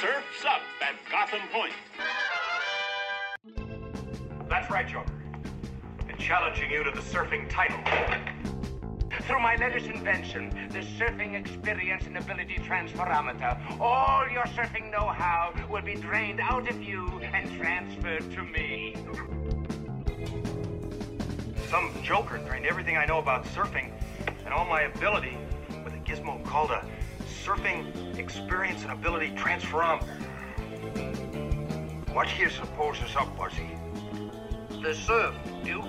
Surf's up at Gotham Point. That's right, Joker. Been challenging you to the surfing title. Through my latest invention, the Surfing Experience and Ability Transferometer, all your surfing know-how will be drained out of you and transferred to me. Some joker drained everything I know about surfing and all my ability with a gizmo called a Surfing Experience and Ability Transferometer. What do you suppose is up, Buzzy? The surf, Duke.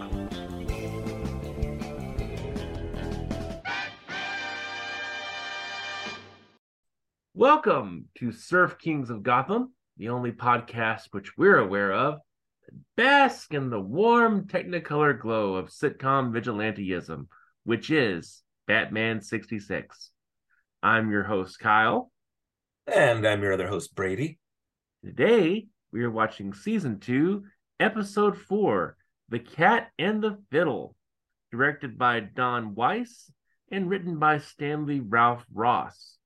Welcome to Surf Kings of Gotham, the only podcast which we're aware of that bask in the warm technicolor glow of sitcom vigilanteism, which is Batman 66. I'm your host, Kyle. And I'm your other host, Brady. Today, we are watching season two, episode four, The Cat and the Fiddle, directed by Don Weiss and written by Stanley Ralph Ross.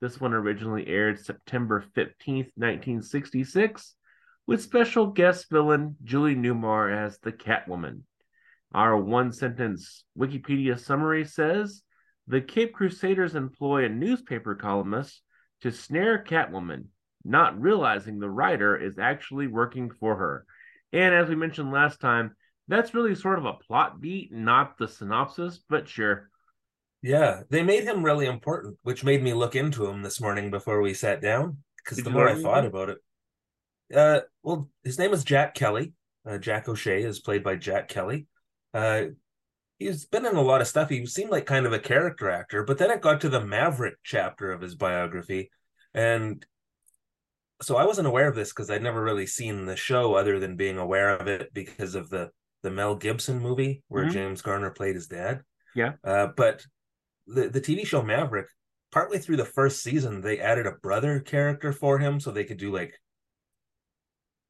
This one originally aired September 15th, 1966, with special guest villain Julie Newmar as the Catwoman. Our one sentence Wikipedia summary says the Cape Crusaders employ a newspaper columnist to snare Catwoman, not realizing the writer is actually working for her. And as we mentioned last time, that's really sort of a plot beat, not the synopsis, but sure. Yeah, they made him really important, which made me look into him this morning before we sat down. Because the more I thought anything? about it, uh, well, his name is Jack Kelly. Uh, Jack O'Shea is played by Jack Kelly. Uh, he's been in a lot of stuff. He seemed like kind of a character actor, but then it got to the Maverick chapter of his biography, and so I wasn't aware of this because I'd never really seen the show other than being aware of it because of the the Mel Gibson movie where Mhm. James Garner played his dad. Yeah. Uh, but the the TV show Maverick, partway through the first season, they added a brother character for him so they could do like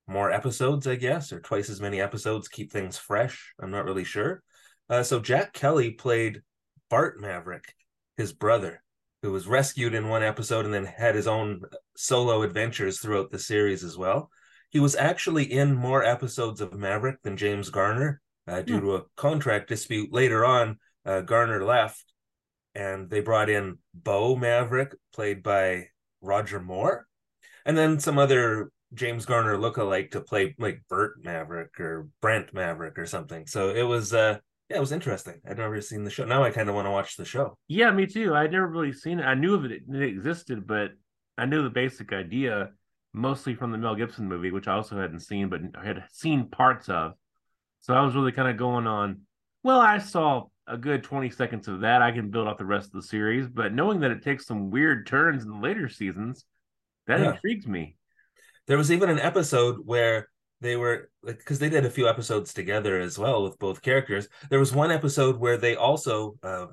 more episodes, I guess, or twice as many episodes, keep things fresh. I'm not really sure. Uh, so Jack Kelly played Bart Maverick, his brother, who was rescued in one episode and then had his own solo adventures throughout the series as well. He was actually in more episodes of Maverick than James Garner uh, due to a contract dispute. Later on, uh, Garner left and they brought in Beau Maverick, played by Roger Moore, and then some other James Garner lookalike to play like Burt Maverick or Brent Maverick or something. So it was uh yeah, it was interesting. I'd never seen the show. Now I kind of want to watch the show. Yeah, me too. I'd never really seen it. I knew of it, it existed, but I knew the basic idea mostly from the Mel Gibson movie, which I also hadn't seen, but I had seen parts of. So I was really kind of going on. Well, I saw a good 20 seconds of that. I can build out the rest of the series, but knowing that it takes some weird turns in the later seasons, that Yeah. intrigues me. There was even an episode where they were like because they did a few episodes together as well with both characters. There was one episode where they also uh,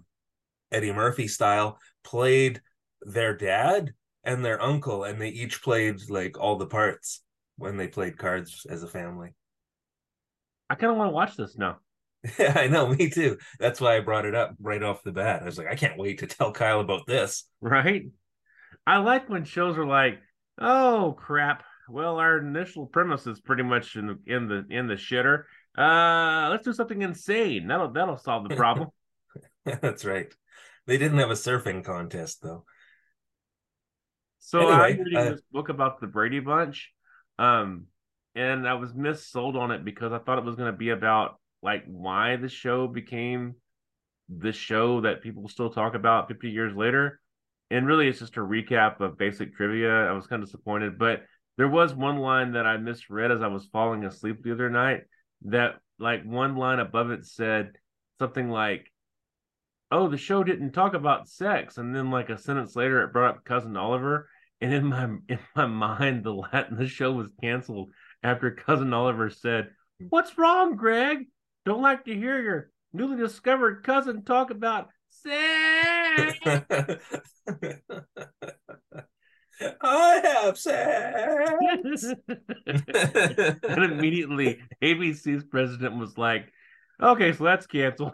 Eddie Murphy style played their dad and their uncle, and they each played like all the parts when they played cards as a family. I kind of want to watch this now. Yeah, I know, me too. That's why I brought it up right off the bat. I was like, I can't wait to tell Kyle about this. right? I like when shows are like, "Oh crap! Well, our initial premise is pretty much in the in the in the shitter. Uh, let's do something insane. That'll that'll solve the problem." That's right. They didn't have a surfing contest though. so I'm reading uh, this book about the Brady Bunch, um, and I was missold on it because I thought it was going to be about like why the show became the show that people still talk about 50 years later. And really, it's just a recap of basic trivia. I was kind of disappointed, but there was one line that I misread as I was falling asleep the other night. That, like, one line above it said something like, Oh, the show didn't talk about sex. And then, like, a sentence later, it brought up Cousin Oliver. And in my in my mind, the Latin the show was canceled after Cousin Oliver said, What's wrong, Greg? Don't like to hear your newly discovered cousin talk about sex. I have sex. and immediately ABC's president was like, okay, so that's canceled.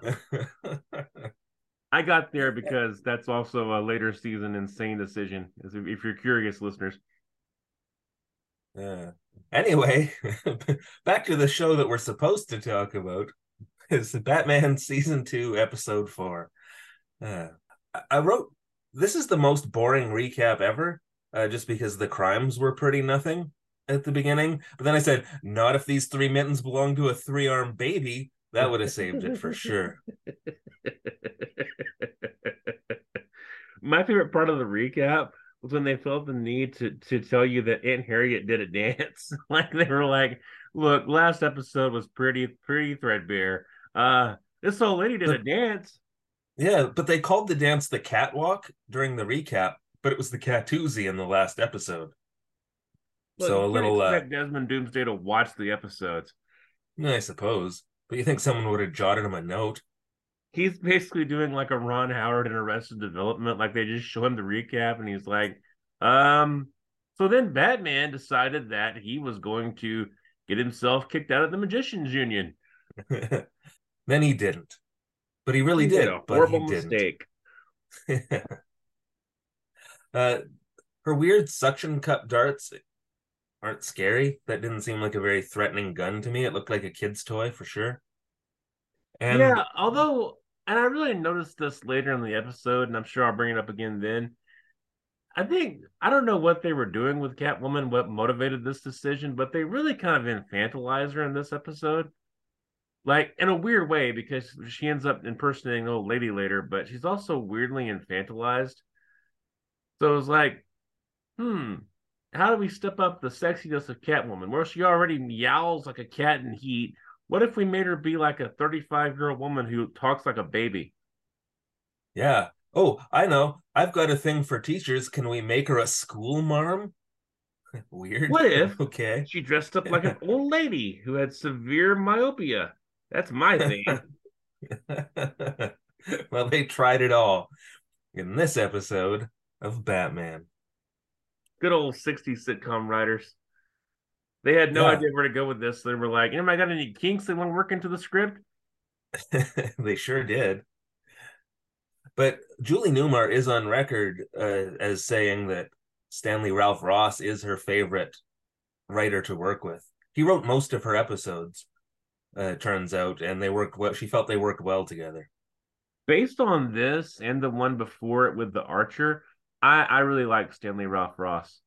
I got there because that's also a later season insane decision, if if you're curious, listeners. Uh, anyway, back to the show that we're supposed to talk about. is Batman season two, episode four. Uh, I wrote this is the most boring recap ever, uh, just because the crimes were pretty nothing at the beginning. But then I said, not if these three mittens belong to a three armed baby. That would have saved it for sure. My favorite part of the recap was when they felt the need to to tell you that Aunt Harriet did a dance. like they were like, "Look, last episode was pretty pretty threadbare. Uh, this old lady did But- a dance." Yeah, but they called the dance the catwalk during the recap, but it was the catoozy in the last episode. Look, so a you can't little, uh, Desmond Doomsday to watch the episodes. I suppose. But you think someone would have jotted him a note? He's basically doing like a Ron Howard in Arrested Development. Like they just show him the recap, and he's like, "Um." So then Batman decided that he was going to get himself kicked out of the Magicians Union. then he didn't. But he really He did. a but horrible mistake. uh, her weird suction cup darts aren't scary. That didn't seem like a very threatening gun to me. It looked like a kid's toy for sure. And yeah, although, and I really noticed this later in the episode, and I'm sure I'll bring it up again then. I think I don't know what they were doing with Catwoman, what motivated this decision, but they really kind of infantilize her in this episode. Like in a weird way, because she ends up impersonating old lady later, but she's also weirdly infantilized. So it was like, hmm, how do we step up the sexiness of Catwoman? Where she already meows like a cat in heat. What if we made her be like a 35 year old woman who talks like a baby? yeah. Oh, I know. I've got a thing for teachers. Can we make her a school marm? Weird. What if- Okay. She dressed up like an old lady who had severe myopia. That's my thing. well, they tried it all in this episode of Batman. Good old 60s sitcom writers. They had no Yeah. idea where to go with this. They were like, anybody got any kinks they want to work into the script? they sure did. But Julie Newmar is on record uh, as saying that Stanley Ralph Ross is her favorite writer to work with. He wrote most of her episodes, uh, it turns out, and they worked well. She felt they worked well together. Based on this and the one before it with the Archer, I, I really like Stanley Ralph Ross.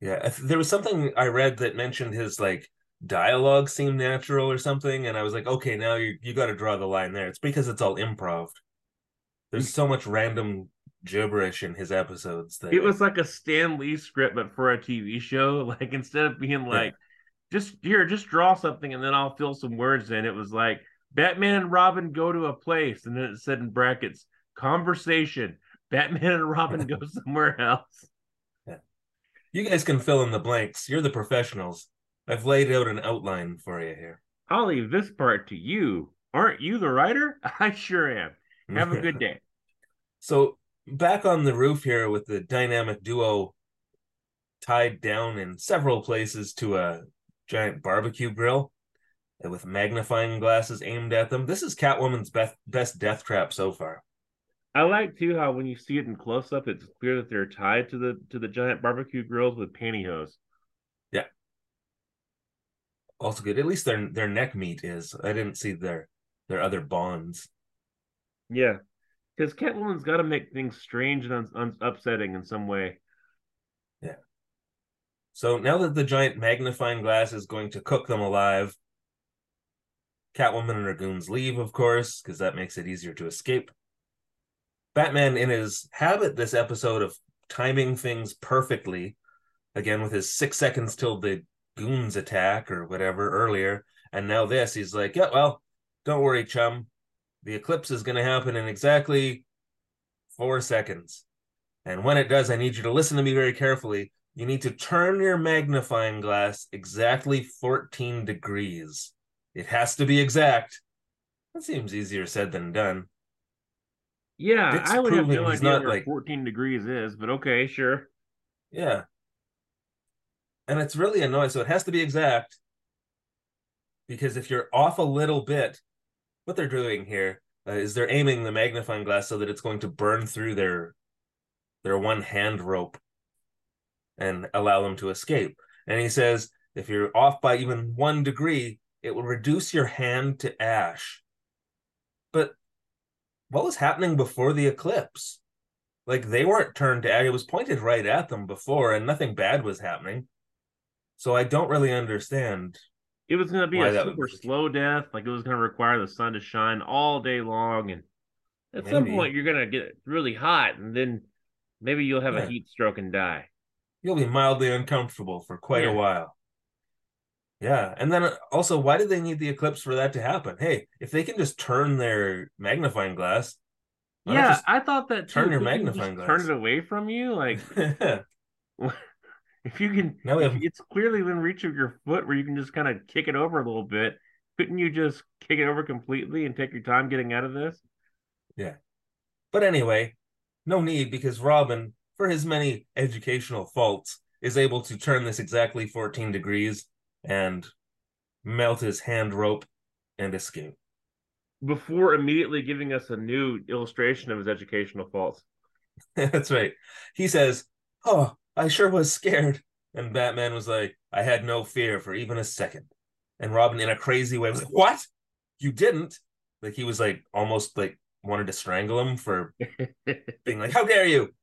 Yeah, there was something I read that mentioned his like dialogue seemed natural or something, and I was like, okay, now you you got to draw the line there. It's because it's all improv. There's so much random gibberish in his episodes that It was like a Stan Lee script, but for a TV show. Like instead of being like, just here, just draw something and then I'll fill some words in. It was like Batman and Robin go to a place, and then it said in brackets, conversation. Batman and Robin go somewhere else. You guys can fill in the blanks. You're the professionals. I've laid out an outline for you here. I'll leave this part to you. Aren't you the writer? I sure am. Have a good day. So back on the roof here with the dynamic duo tied down in several places to a giant barbecue grill with magnifying glasses aimed at them. This is Catwoman's best best death trap so far. I like too how when you see it in close up, it's clear that they're tied to the to the giant barbecue grills with pantyhose. Yeah. Also good. At least their their neck meat is. I didn't see their their other bonds. Yeah, because Catwoman's got to make things strange and un- un- upsetting in some way. Yeah. So now that the giant magnifying glass is going to cook them alive, Catwoman and her goons leave, of course, because that makes it easier to escape. Batman, in his habit this episode of timing things perfectly, again with his six seconds till the goons attack or whatever earlier, and now this, he's like, yeah, well, don't worry, chum. The eclipse is going to happen in exactly four seconds. And when it does, I need you to listen to me very carefully you need to turn your magnifying glass exactly 14 degrees. It has to be exact. That seems easier said than done. Yeah, Dick's I would have no idea not, where like- 14 degrees is, but okay, sure. Yeah. And it's really annoying. So it has to be exact. Because if you're off a little bit, what they're doing here uh, is they're aiming the magnifying glass so that it's going to burn through their their one hand rope. and allow them to escape. And he says, if you're off by even one degree, it will reduce your hand to ash. But what was happening before the eclipse? Like they weren't turned to ash. It was pointed right at them before, and nothing bad was happening. So I don't really understand. It was going to be a super would- slow death. Like it was going to require the sun to shine all day long, and at some point you're going to get really hot, and then maybe you'll have Yeah. a heat stroke and die. You'll be mildly uncomfortable for quite Yeah. a while. Yeah, and then uh, also, why do they need the eclipse for that to happen? Hey, if they can just turn their magnifying glass, Yeah, I thought that too. turn your magnifying you can Turn it away from you, like if you can. Now have- it's clearly within reach of your foot, where you can just kind of kick it over a little bit. Couldn't you just kick it over completely and take your time getting out of this? Yeah. But anyway, no need because Robin, for his many educational faults, is able to turn this exactly 14 degrees and melt his hand rope and escape. Before immediately giving us a new illustration of his educational faults. That's right. He says, Oh, I sure was scared. And Batman was like, I had no fear for even a second. And Robin, in a crazy way, was like, What? You didn't? Like he was like almost like wanted to strangle him for being like, How dare you?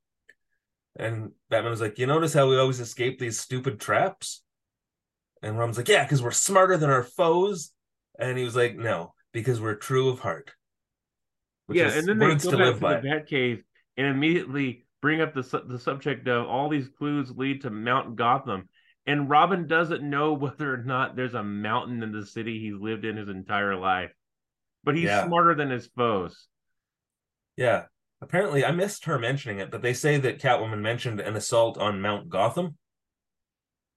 And Batman was like, You notice how we always escape these stupid traps? And Robin's like, Yeah, because we're smarter than our foes. And he was like, No, because we're true of heart. Which yeah, and then they go to back to by. the Batcave and immediately bring up the su- the subject of all these clues lead to Mount Gotham, and Robin doesn't know whether or not there's a mountain in the city he's lived in his entire life, but he's Yeah. smarter than his foes. Yeah. Apparently, I missed her mentioning it, but they say that Catwoman mentioned an assault on Mount Gotham.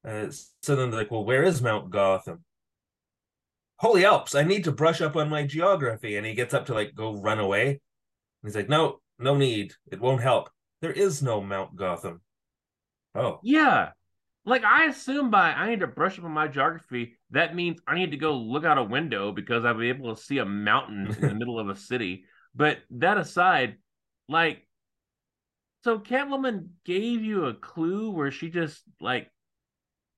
Uh, so then they're like, well, where is Mount Gotham? Holy Alps, I need to brush up on my geography. And he gets up to like go run away. And he's like, no, no need. It won't help. There is no Mount Gotham. Oh, Yeah. Like I assume by I need to brush up on my geography, that means I need to go look out a window because I'll be able to see a mountain in the middle of a city. But that aside, like so Catwoman gave you a clue where she just like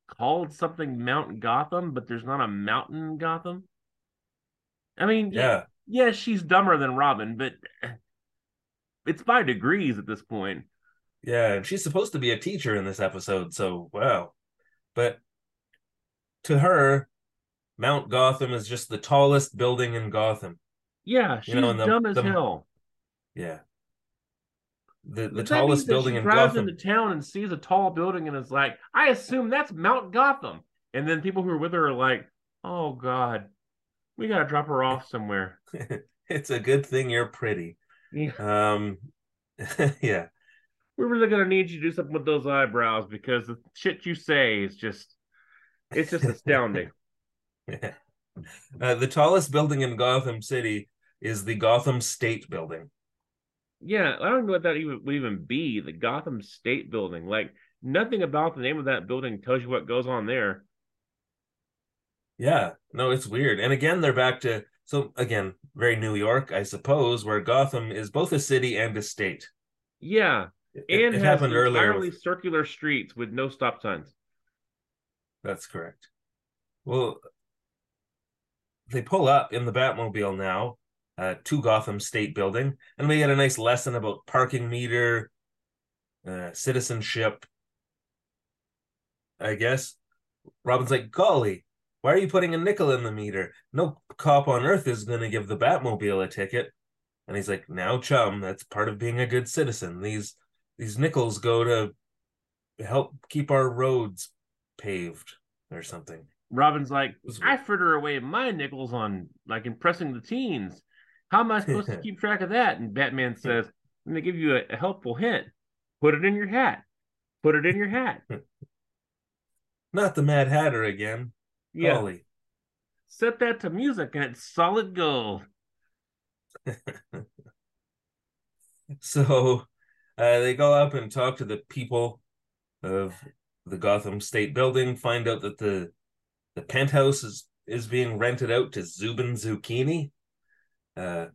called something Mount Gotham, but there's not a mountain Gotham. I mean, yeah. yeah, she's dumber than Robin, but it's by degrees at this point. Yeah. And she's supposed to be a teacher in this episode. So, wow. But to her, Mount Gotham is just the tallest building in Gotham. Yeah, she's You know, the- dumb as the- hell. Yeah. The the tallest building she in drives Gotham. into town and sees a tall building and is like, I assume that's Mount Gotham. And then people who are with her are like, Oh God, we gotta drop her off somewhere. it's a good thing you're pretty. Yeah. Um yeah. We're really gonna need you to do something with those eyebrows because the shit you say is just it's just astounding. Uh, the tallest building in Gotham City is the Gotham State Building. Yeah, I don't know what that even would even be. The Gotham State Building. Like nothing about the name of that building tells you what goes on there. Yeah, no, it's weird. And again, they're back to so again, very New York, I suppose, where Gotham is both a city and a state. Yeah. It, And it happened earlier. entirely with- circular streets with no stop signs. That's correct. Well, they pull up in the Batmobile now uh, to Gotham State Building, and we get a nice lesson about parking meter, uh, citizenship. I guess Robin's like, "Golly, why are you putting a nickel in the meter? No cop on earth is going to give the Batmobile a ticket." And he's like, "Now, chum, that's part of being a good citizen. These these nickels go to help keep our roads paved or something." Robin's like, I fritter away my nickels on like impressing the teens. How am I supposed to keep track of that? And Batman says, I'm gonna give you a, a helpful hint. Put it in your hat. Put it in your hat. Not the Mad Hatter again. Yeah. Golly. Set that to music and it's solid gold. So uh, they go up and talk to the people of the Gotham State Building, find out that the the penthouse is is being rented out to Zubin Zucchini, uh,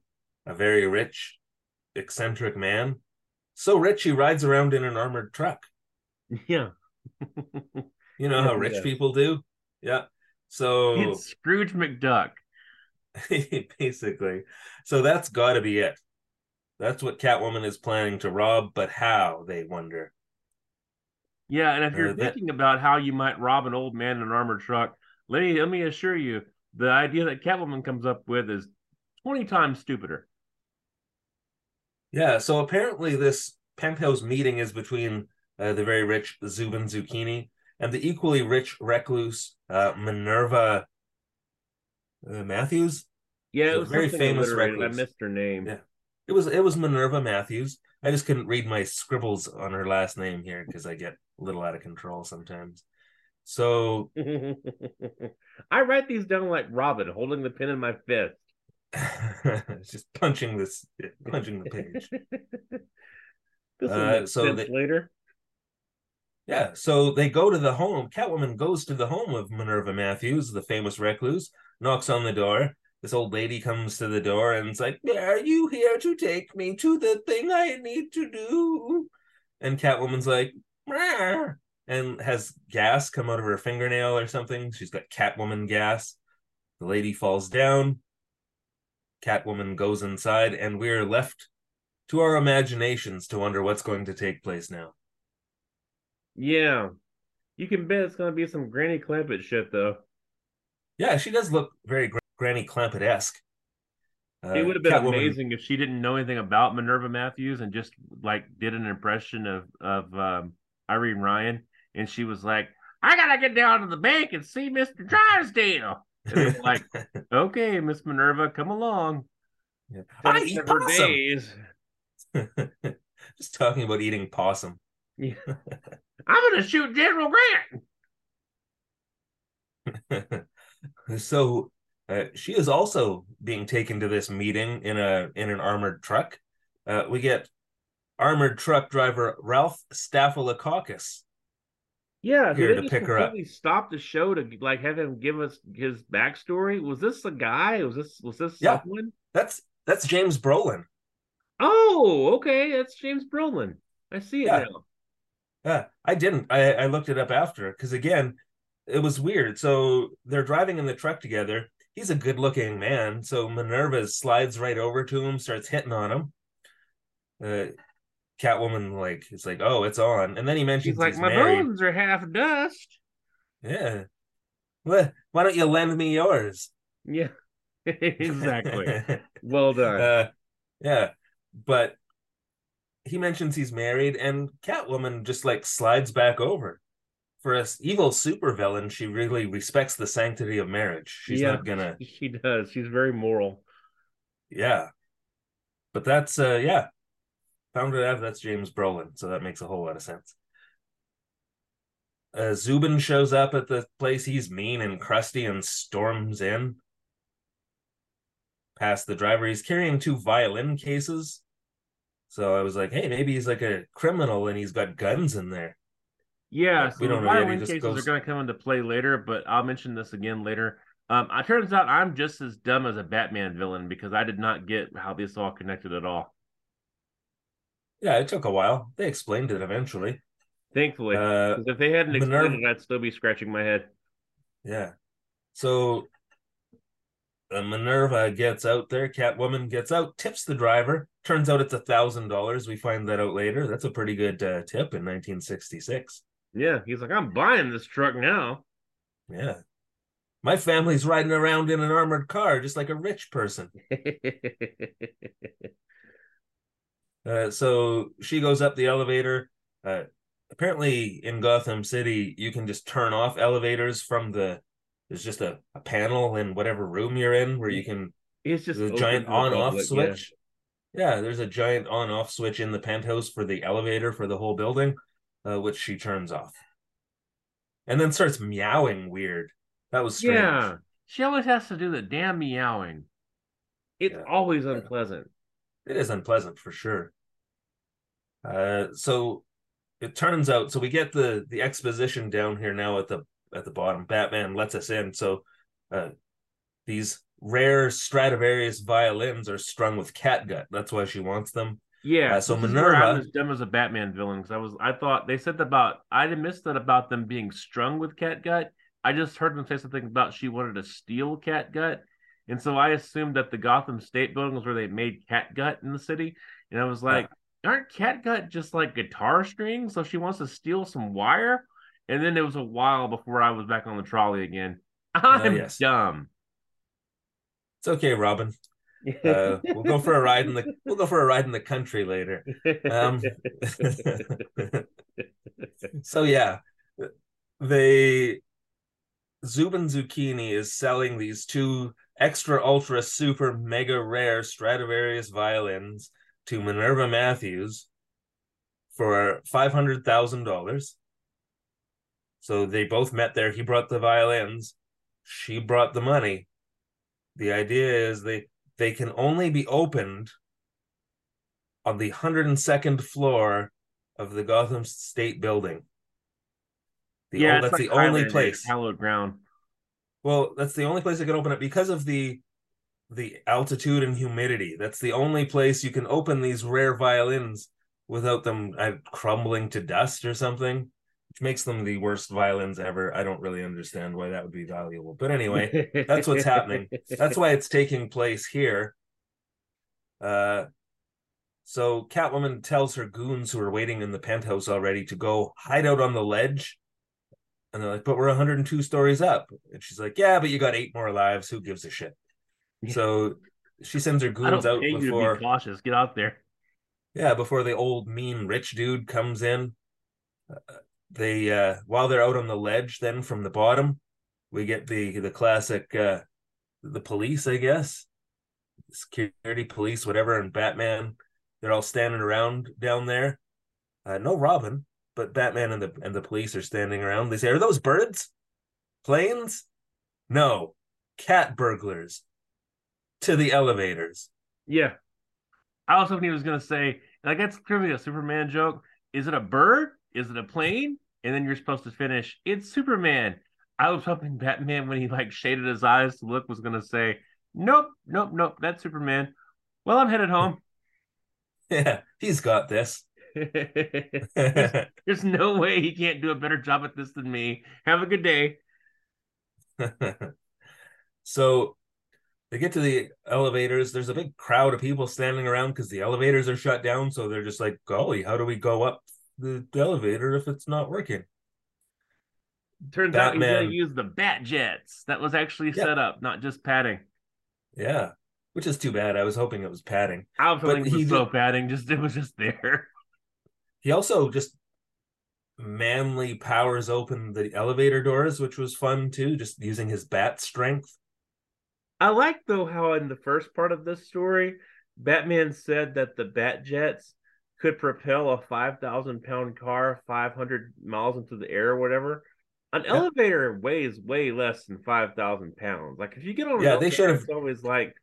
a very rich, eccentric man. So rich he rides around in an armored truck. Yeah. You know how rich yes. people do? Yeah. So it's Scrooge McDuck. basically. So that's got to be it. That's what Catwoman is planning to rob, but how, they wonder. Yeah, and if you're Uh, that- thinking about how you might rob an old man in an armored truck, let me let me assure you, the idea that Catwoman comes up with is twenty times stupider. Yeah, so apparently this penthouse meeting is between uh, the very rich Zubin Zucchini and the equally rich recluse uh, Minerva uh, Matthews. Yeah, it a was very famous alliterated. I missed her name. Yeah. It was it was Minerva Matthews. I just couldn't read my scribbles on her last name here because I get a little out of control sometimes. So I write these down like Robin, holding the pen in my fist. just punching this punching the page. This Uh, so they- later. Yeah, so they go to the home. Catwoman goes to the home of Minerva Matthews, the famous recluse, knocks on the door. This old lady comes to the door and is like, Are you here to take me to the thing I need to do? And Catwoman's like, "Meow," and has gas come out of her fingernail or something. She's got Catwoman gas. The lady falls down. Catwoman goes inside, and we're left to our imaginations to wonder what's going to take place now. Yeah. You can bet it's gonna be some Granny Clampett shit though. Yeah, she does look very Gr- Granny Clampett esque. Uh, it would have been Catwoman- amazing if she didn't know anything about Minerva Matthews and just like did an impression of of um, Irene Ryan, and she was like, "I gotta get down to the bank and see Mister Drysdale." Like, "Okay, Miss Minerva, come along." I eat possum. days. Just talking about eating possum. Yeah. I'm gonna shoot General Grant. so uh, she is also being taken to this meeting in a in an armored truck. Uh, we get armored truck driver Ralph Staphylococcus. Yeah, Here to they pick her up. stop the show to like have him give us his backstory? Was this a guy? Was this was this Yeah. someone? That's that's James Brolin. Oh, okay, that's James Brolin. I see it Yeah. now. Yeah, I didn't. I, I looked it up after because again, it was weird. So they're driving in the truck together. He's a good-looking man. So Minerva slides right over to him, starts hitting on him. Uh, Catwoman like it's like, oh, it's on, and then he mentions She's like, he's my married. bones are half dust. Yeah. Well, why don't you lend me yours? Yeah, exactly. well done. uh, yeah, but he mentions he's married, and Catwoman just like slides back over. For a evil supervillain, she really respects the sanctity of marriage. She's Yeah. not gonna, she does. She's very moral. yeah. But that's uh, yeah. Found it out that's James Brolin, so that makes a whole lot of sense. Uh, Zubin shows up at the place. He's mean and crusty and storms in. Past the driver, he's carrying two violin cases. So I was like, hey, maybe he's like a criminal and he's got guns in there. Yeah, so we the don't know yet, he cases goes- are going to come into play later, but I'll mention this again later. Um, it turns out I'm just as dumb as a Batman villain because I did not get how this all connected at all. Yeah, it took a while. They explained it eventually. Thankfully, Uh, if they hadn't explained Minerva- it, I'd still be scratching my head. yeah. So uh, Minerva gets out there. Catwoman gets out, tips the driver. Turns out it's a thousand dollars. We find that out later. That's a pretty good uh, tip in 1966. Yeah, he's like, I'm buying this truck now. Yeah. My family's riding around in an armored car just like a rich person. Uh, so she goes up the elevator. Uh, apparently, in Gotham City, you can just turn off elevators from the. There's just a, a panel in whatever room you're in where you can. It's just a giant on off public, yeah. switch. Yeah. there's a giant on off switch in the penthouse for the elevator for the whole building, uh, which she turns off. And then starts meowing weird. That was strange. Yeah, she always has to do the damn meowing. It's Yeah. always unpleasant. It is unpleasant for sure. Uh, so it turns out, so we get the the exposition down here now at the at the bottom. Batman lets us in. So uh, these rare Stradivarius violins are strung with catgut. That's why she wants them. Yeah, Uh, so Minerva- dumb as a Batman villain because I was I thought they said about I didn't miss that about them being strung with catgut. I just heard them say something about she wanted to steal catgut, and so I assumed that the Gotham State building was where they made catgut in the city, and I was like, aren't catgut just like guitar strings? So she wants to steal some wire, and then it was a while before I was back on the trolley again. I'm yes. dumb. It's okay, Robin. Uh, we'll go for a ride in the we'll go for a ride in the country later. Um, so yeah, they Zubin Zucchini is selling these two extra ultra super mega rare Stradivarius violins to Minerva Matthews for five hundred thousand dollars. So they both met there. He brought the violins, she brought the money. The idea is they they can only be opened on the 102nd floor of the Gotham State building. The yeah, o- it's that's like the only place. hallowed ground. Well, that's the only place that can open it because of the the altitude and humidity. That's the only place you can open these rare violins without them uh, crumbling to dust or something, which makes them the worst violins ever. I don't really understand why that would be valuable. But anyway, that's what's happening. That's why it's taking place here. Uh, so Catwoman tells her goons who are waiting in the penthouse already to go hide out on the ledge. And they're like, but we're 102 stories up. And she's like, yeah, but you got eight more lives. Who gives a shit? So she sends her goons out pay you to before, be cautious. Get out there. yeah, before the old mean rich dude comes in. Uh, they uh while they're out on the ledge, then from the bottom, we get the the classic uh the police, I guess, security police, whatever, and Batman. They're all standing around down there. Uh, no Robin, but Batman and the and the police are standing around. They say, "Are those birds? Planes? No, cat burglars." To the elevators. Yeah. I was hoping he was going to say, like, that's clearly a Superman joke. Is it a bird? Is it a plane? And then you're supposed to finish, it's Superman. I was hoping Batman, when he like shaded his eyes to look, was going to say, nope, nope, nope, that's Superman. Well, I'm headed home. Yeah, he's got this. There's no way he can't do a better job at this than me. Have a good day. so they get to the elevators. There's a big crowd of people standing around because the elevators are shut down. So they're just like, golly, how do we go up the, elevator if it's not working? Turns out he's going to use the bat jets. That was actually Yeah. set up, not just padding. Yeah, which is too bad. I was hoping it was padding. I was But hoping it he was so did- padding. Just it was just there. He also just manly powers open the elevator doors, which was fun too, just using his bat strength. I like though how in the first part of this story, Batman said that the Bat Jets could propel a five thousand pound car five hundred miles into the air or whatever. An Yeah. elevator weighs way less than five thousand pounds. Like if you get on, Yeah, they should've- It's always like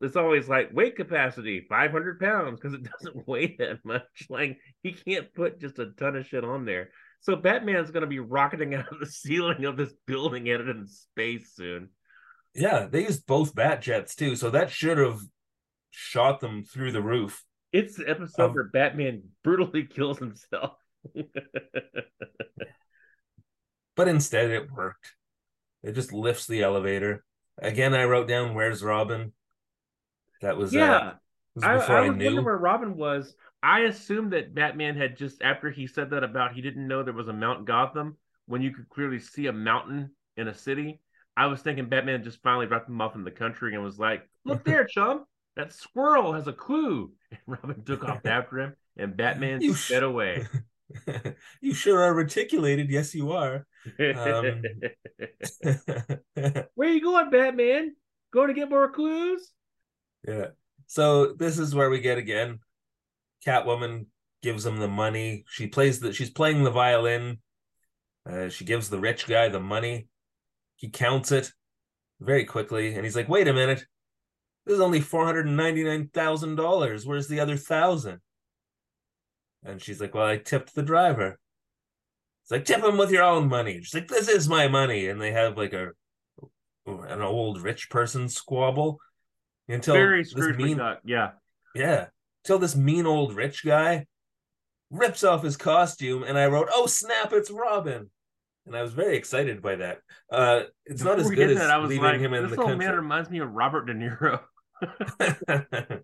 it's always like weight capacity five hundred pounds because it doesn't weigh that much. Like he can't put just a ton of shit on there. So Batman's gonna be rocketing out of the ceiling of this building headed in space soon. Yeah, they used both bat jets too, so that should have shot them through the roof. It's the episode Um, where Batman brutally kills himself. But instead, it worked. It just lifts the elevator. Again, I wrote down "Where's Robin." That was yeah, uh, was I, I I, was wondering where Robin was. I assumed that Batman had just after he said that about he didn't know there was a Mount Gotham when you could clearly see a mountain in a city. I was thinking Batman just finally dropped him off in the country and was like, "Look there, chum, that squirrel has a clue." And Robin took off after him, and Batman You sped sh- away. you sure are reticulated. Yes, you are. Um, Where you going, Batman? Going to get more clues? Yeah. So this is where we get again. Catwoman gives him the money. She plays the. She's playing the violin. Uh, she gives the rich guy the money. He counts it very quickly, and he's like, "Wait a minute, this is only four hundred and ninety nine thousand dollars. Where's the other thousand? And she's like, "Well, I tipped the driver." It's like tip him with your own money. She's like, "This is my money," and they have like a an old rich person squabble until Very this Scrooge mean McDuck. Yeah. yeah till this mean old rich guy rips off his costume, and I wrote, "Oh snap, it's Robin." And I was very excited by that. Uh, it's not as good as that, I was leaving like, him in this the old country. man reminds me of Robert De Niro.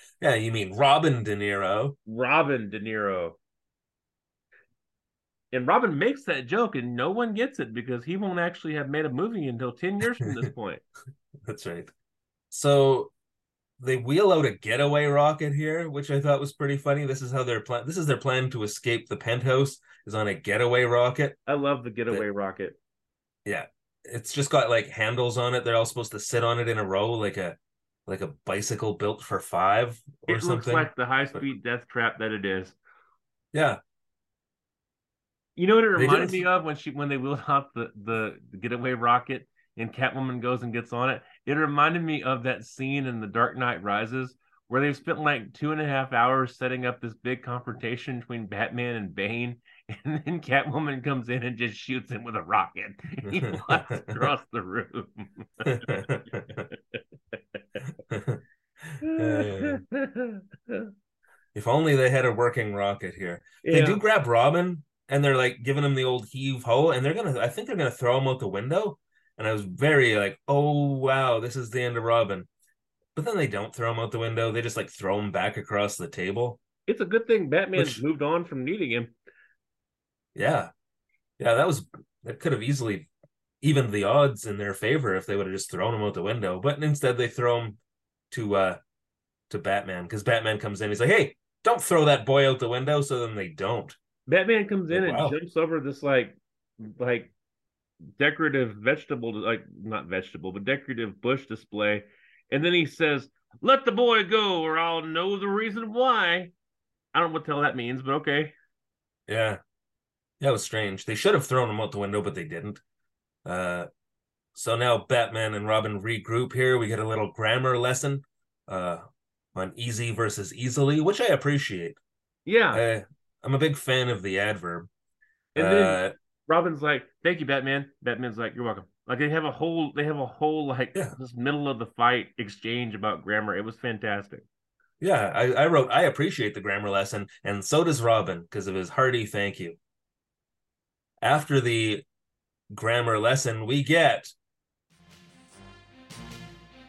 yeah, you mean Robin De Niro? Robin De Niro. And Robin makes that joke, and no one gets it because he won't actually have made a movie until 10 years from this point. That's right. So they wheel out a getaway rocket here, which I thought was pretty funny. This is how they're plan. This is their plan to escape the penthouse is on a getaway rocket. I love the getaway rocket. Yeah, it's just got like handles on it. They're all supposed to sit on it in a row, like a like a bicycle built for five or It something. looks like the high speed death trap that it is. yeah, You know what it reminded me of when she when they wheeled out the, the the getaway rocket and Catwoman goes and gets on it. It reminded me of that scene in The Dark Knight Rises where they've spent like two and a half hours setting up this big confrontation between Batman and Bane, and then Catwoman comes in and just shoots him with a rocket. He flies across the room. if only they had a working rocket here. They Yeah. do grab Robin and they're like giving him the old heave ho, and they're gonna. I think they're gonna throw him out the window. And I was very like, oh wow, this is the end of Robin. But then they don't throw him out the window. They just like throw him back across the table. It's a good thing Batman's Which- moved on from needing him. Yeah, yeah, that was that could have easily evened the odds in their favor if they would have just thrown him out the window. But instead, they throw him to uh to Batman because Batman comes in. He's like, hey, don't throw that boy out the window. So then they don't. Batman comes in Wow. and jumps over this like like decorative vegetable like not vegetable but decorative bush display and then he says let the boy go or I'll know the reason why. I don't know what the hell that means, but okay. Yeah. That was strange. They should have thrown him out the window, but they didn't. Uh so now Batman and Robin regroup here. We get a little grammar lesson uh on easy versus easily, which I appreciate. Yeah. I, I'm a big fan of the adverb. and then Uh Robin's like, "Thank you, Batman." Batman's like, "You're welcome." Like they have a whole, they have a whole like Yeah. this middle of the fight exchange about grammar. It was fantastic. yeah, I, I wrote I appreciate the grammar lesson, and so does Robin because of his hearty thank you. After the grammar lesson, we get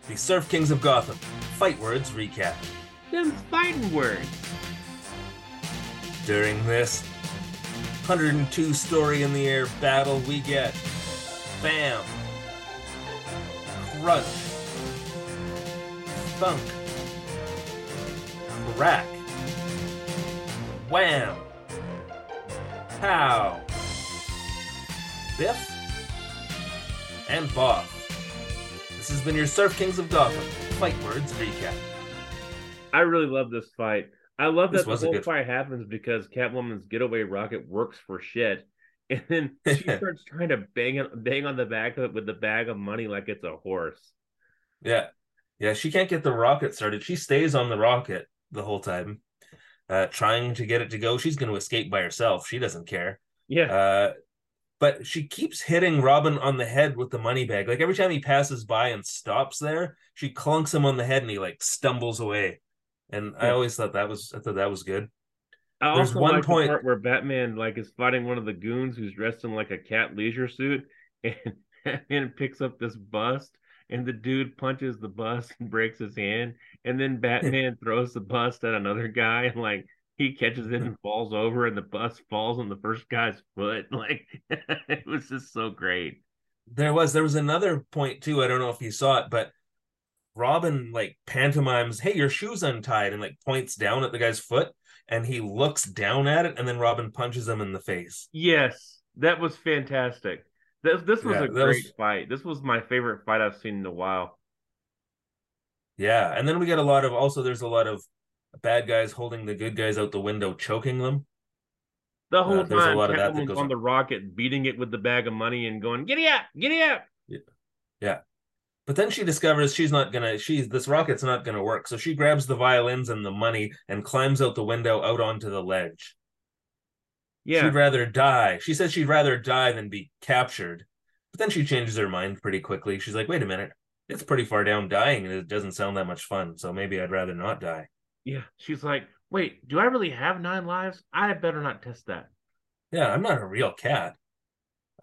the Surf Kings of Gotham Fight Words recap. Them fighting words. During this 102 story in the air battle, we get. Bam, Crunch, Thunk, Crack, Wham, Pow, Biff, and Boff. This has been your Surf Kings of Gotham. Fight Words recap. I really love this fight. I love This that the whole fight happens because Catwoman's getaway rocket works for shit, and then she starts trying to bang it, bang on the back of it with the bag of money like it's a horse. Yeah. Yeah, she can't get the rocket started. She stays on the rocket the whole time, uh, trying to get it to go. She's going to escape by herself. She doesn't care. Yeah, Uh, but she keeps hitting Robin on the head with the money bag. Like every time he passes by and stops there, she clunks him on the head and he like stumbles away. And I always thought that was I thought that was good. I there's one like point- where Batman like is fighting one of the goons who's dressed in like a cat leisure suit, and Batman picks up this bust, and the dude punches the bust and breaks his hand, and then Batman throws the bust at another guy, and like he catches it and falls over, and the bust falls on the first guy's foot. Like it was just so great. There was there was another point too. I don't know if you saw it, but Robin like pantomimes, "Hey, your shoe's untied," and like points down at the guy's foot, and he looks down at it, and then Robin punches him in the face. Yes, that was fantastic. This this was Yeah, a great was- fight. This was my favorite fight I've seen in a while. Yeah, and then we get a lot of also. There's a lot of bad guys holding the good guys out the window, choking them. The whole Uh, there's a lot of that that goes on on. the rocket, beating it with the bag of money and going, "Giddy up, giddy up!" But then she discovers she's not gonna. She's this rocket's not gonna work. So she grabs the violins and the money and climbs out the window out onto the ledge. Yeah, She'd rather die. She says she'd rather die than be captured. But then she changes her mind pretty quickly. She's like, wait a minute, it's pretty far down dying and it doesn't sound that much fun. So maybe I'd rather not die. Yeah, she's like, wait, do I really have nine lives? I better not test that. Yeah, I'm not a real cat.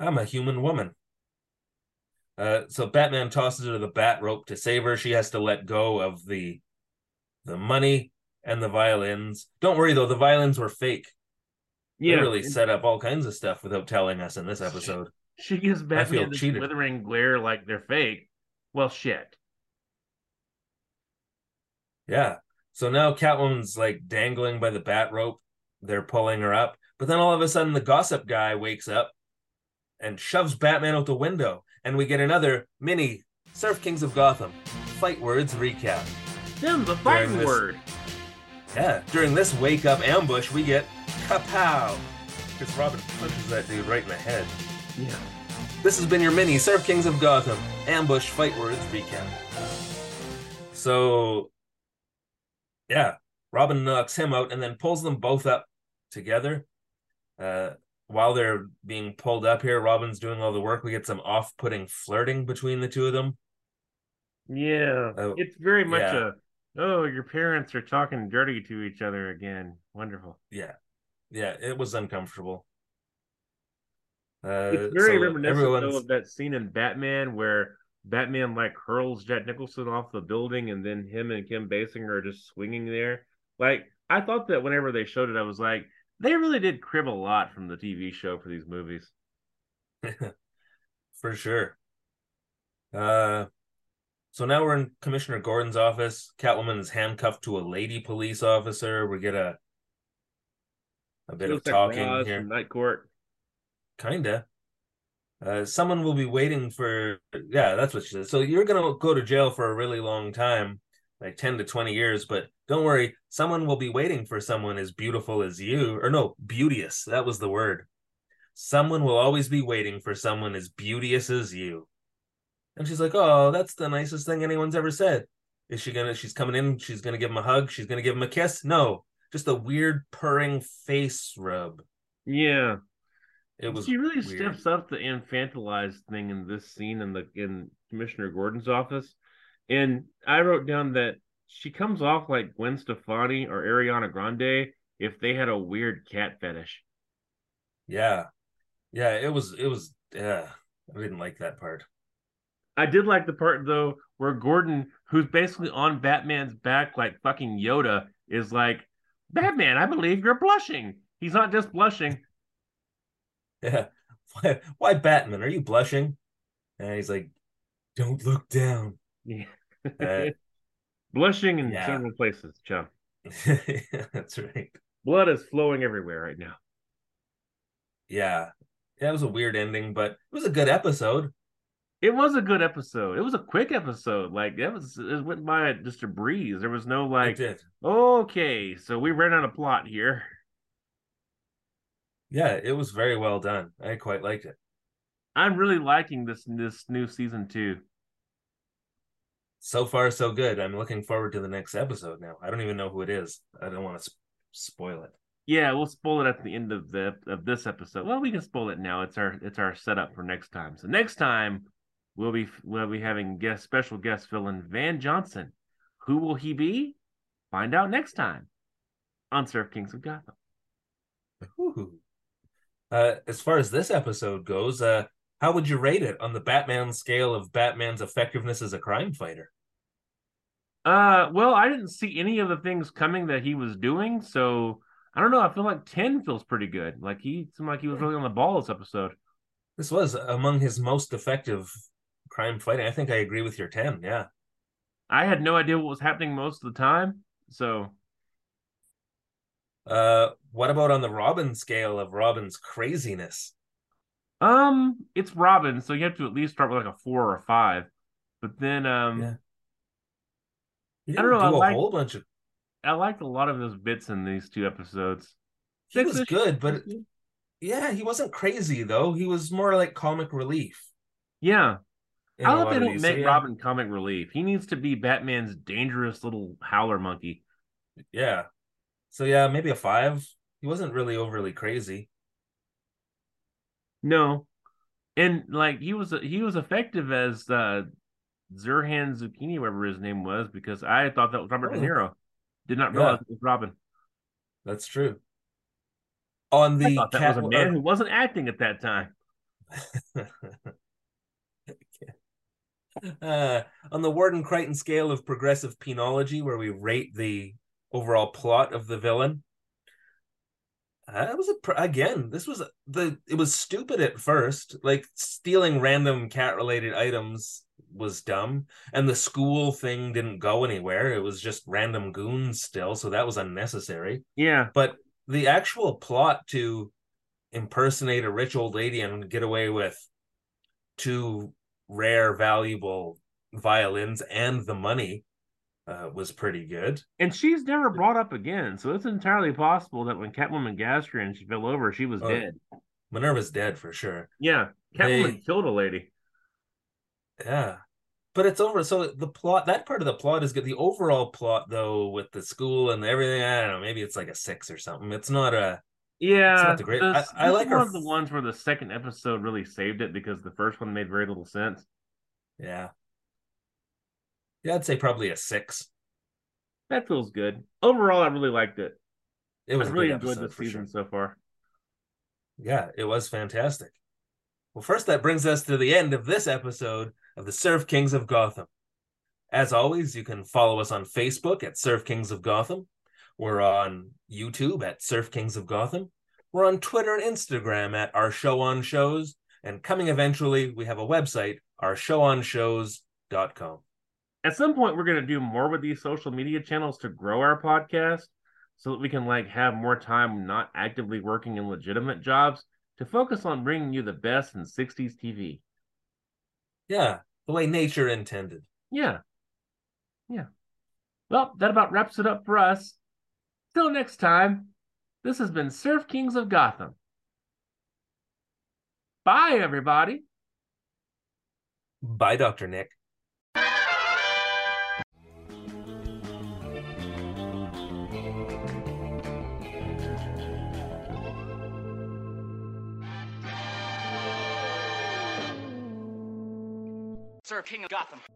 I'm a human woman. Uh, so Batman tosses her to the bat rope to save her. She has to let go of the the money and the violins. Don't worry though, the violins were fake. Yeah, They really set up all kinds of stuff without telling us in this episode. she gives Batman this cheated. withering glare like they're fake. Well, shit. Yeah. So now Catwoman's like dangling by the bat rope. They're pulling her up. But then all of a sudden the gossip guy wakes up and shoves Batman out the window. And we get another mini Surf Kings of Gotham fight words recap. Them the fighting During this- word. Yeah, during this wake up ambush, we get kapow. Because Robin punches that dude right in the head. Yeah. This has been your mini Surf Kings of Gotham ambush fight words recap. So, yeah, Robin knocks him out and then pulls them both up together. Uh, while they're being pulled up here, Robin's doing all the work. We get some off putting flirting between the two of them. Yeah. Oh, it's very much yeah. a oh, your parents are talking dirty to each other again. Wonderful. Yeah, yeah, it was uncomfortable. Uh, It's very so reminiscent though of that scene in Batman where Batman like hurls Jack Nicholson off the building and then him and Kim Basinger are just swinging there. Like I thought that whenever they showed it, I was like, they really did crib a lot from the TV show for these movies. for sure. Uh, so now we're in Commissioner Gordon's office. Catwoman is handcuffed to a lady police officer. We get a a bit of Looks like talking here, from Night Court. kinda. Uh, someone will be waiting for. Yeah, that's what she said. So you're gonna go to jail for a really long time, like ten to twenty years. But don't worry, someone will be waiting for someone as beautiful as you. Or no, beauteous. That was the word. Someone will always be waiting for someone as beauteous as you. And she's like, "Oh, that's the nicest thing anyone's ever said." Is she gonna? She's coming in. She's gonna give him a hug. She's gonna give him a kiss. No, just a weird purring face rub. Yeah. It was. she really weird. steps up the infantilized thing in this scene in the in Commissioner Gordon's office. And I wrote down that she comes off like Gwen Stefani or Ariana Grande if they had a weird cat fetish. Yeah, yeah. It was. It was. Yeah, I didn't like that part. I did like the part though where Gordon, who's basically on Batman's back like fucking Yoda, is like, Batman, I believe you're blushing. He's not just blushing. Yeah. Why, why Batman? Are you blushing? And he's like, "Don't look down." Yeah. Uh, blushing in yeah. several places, Chum. That's right. Blood is flowing everywhere right now. Yeah. Yeah, it was a weird ending, but it was a good episode. It was a good episode. It was a quick episode. Like it was, it went by just a breeze. There was no like, did. okay, so we ran out of plot here. Yeah, it was very well done. I quite liked it. I'm really liking this this new season too. So far, so good. I'm looking forward to the next episode now. I don't even know who it is. I don't want to sp- spoil it. Yeah, we'll spoil it at the end of the of this episode. Well, we can spoil it now. It's our it's our setup for next time. So next time we'll be we'll be having guest special guest villain Van Johnson. Who will he be? Find out next time on Surf Kings of Gotham. Uh, as far as this episode goes, uh, how would you rate it on the Batman scale of Batman's effectiveness as a crime fighter? Uh, well, I didn't see any of the things coming that he was doing, so I don't know. I feel like ten feels pretty good. Like he seemed like he was really on the ball this episode. This was among his most effective crime fighting. I think I agree with your 10. Yeah. I had no idea what was happening most of the time, so Uh, what about on the Robin scale of Robin's craziness? Um, it's Robin, so you have to at least start with like a four or a five. But then, um, Yeah. I don't know, do I a like- whole bunch of. I liked a lot of those bits in these two episodes. He was Six-ish. good, but yeah, he wasn't crazy though. He was more like comic relief. yeah, I hope they don't make So, yeah, Robin comic relief. He needs to be Batman's dangerous little howler monkey. Yeah. So yeah, maybe a five. He wasn't really overly crazy. No, and like he was he was effective as uh Zurhan Zucchini, whatever his name was, because I thought that was Robert De Oh. Niro. Did not Yeah. realize it was Robin. That's true. On I the thought that was a man who wasn't acting at that time. uh, on the Warden Crichton scale of progressive penology, where we rate the overall plot of the villain, it was a pr- again. This was the it was stupid at first. Like stealing random cat related items was dumb, and the school thing didn't go anywhere. It was just random goons still, so that was unnecessary. Yeah. But the actual plot to impersonate a rich old lady and get away with two rare, valuable violins and the money uh, was pretty good. And she's never brought up again. So it's entirely possible that when Catwoman gassed her and she fell over, she was Oh, dead. Minerva's dead for sure. Yeah. Catwoman They- killed a lady. Yeah. But it's over. So the plot, that part of the plot is good. The overall plot, though, with the school and everything, I don't know. Maybe it's like a six or something. It's not a. Yeah. not the great- I- this- I this like is her one of the ones where the second episode really saved it because the first one made very little sense. Yeah. Yeah, I'd say probably a six. That feels good. Overall, I really liked it. It was I really good enjoyed the season sure. so far. Yeah, it was fantastic. Well, first, that brings us to the end of this episode of the Surf Kings of Gotham. As always, you can follow us on Facebook at Surf Kings of Gotham. We're on YouTube at Surf Kings of Gotham. We're on Twitter and Instagram at Our Show on Shows. And coming eventually, we have a website, ourshowonshows.com. At some point, we're going to do more with these social media channels to grow our podcast so that we can like have more time not actively working in legitimate jobs to focus on bringing you the best in 60s TV. Yeah, the way nature intended. Yeah. Yeah. Well, that about wraps it up for us. Till next time, this has been Surf Kings of Gotham. Bye, everybody. Bye, Dr. Nick. Sir King of Gotham.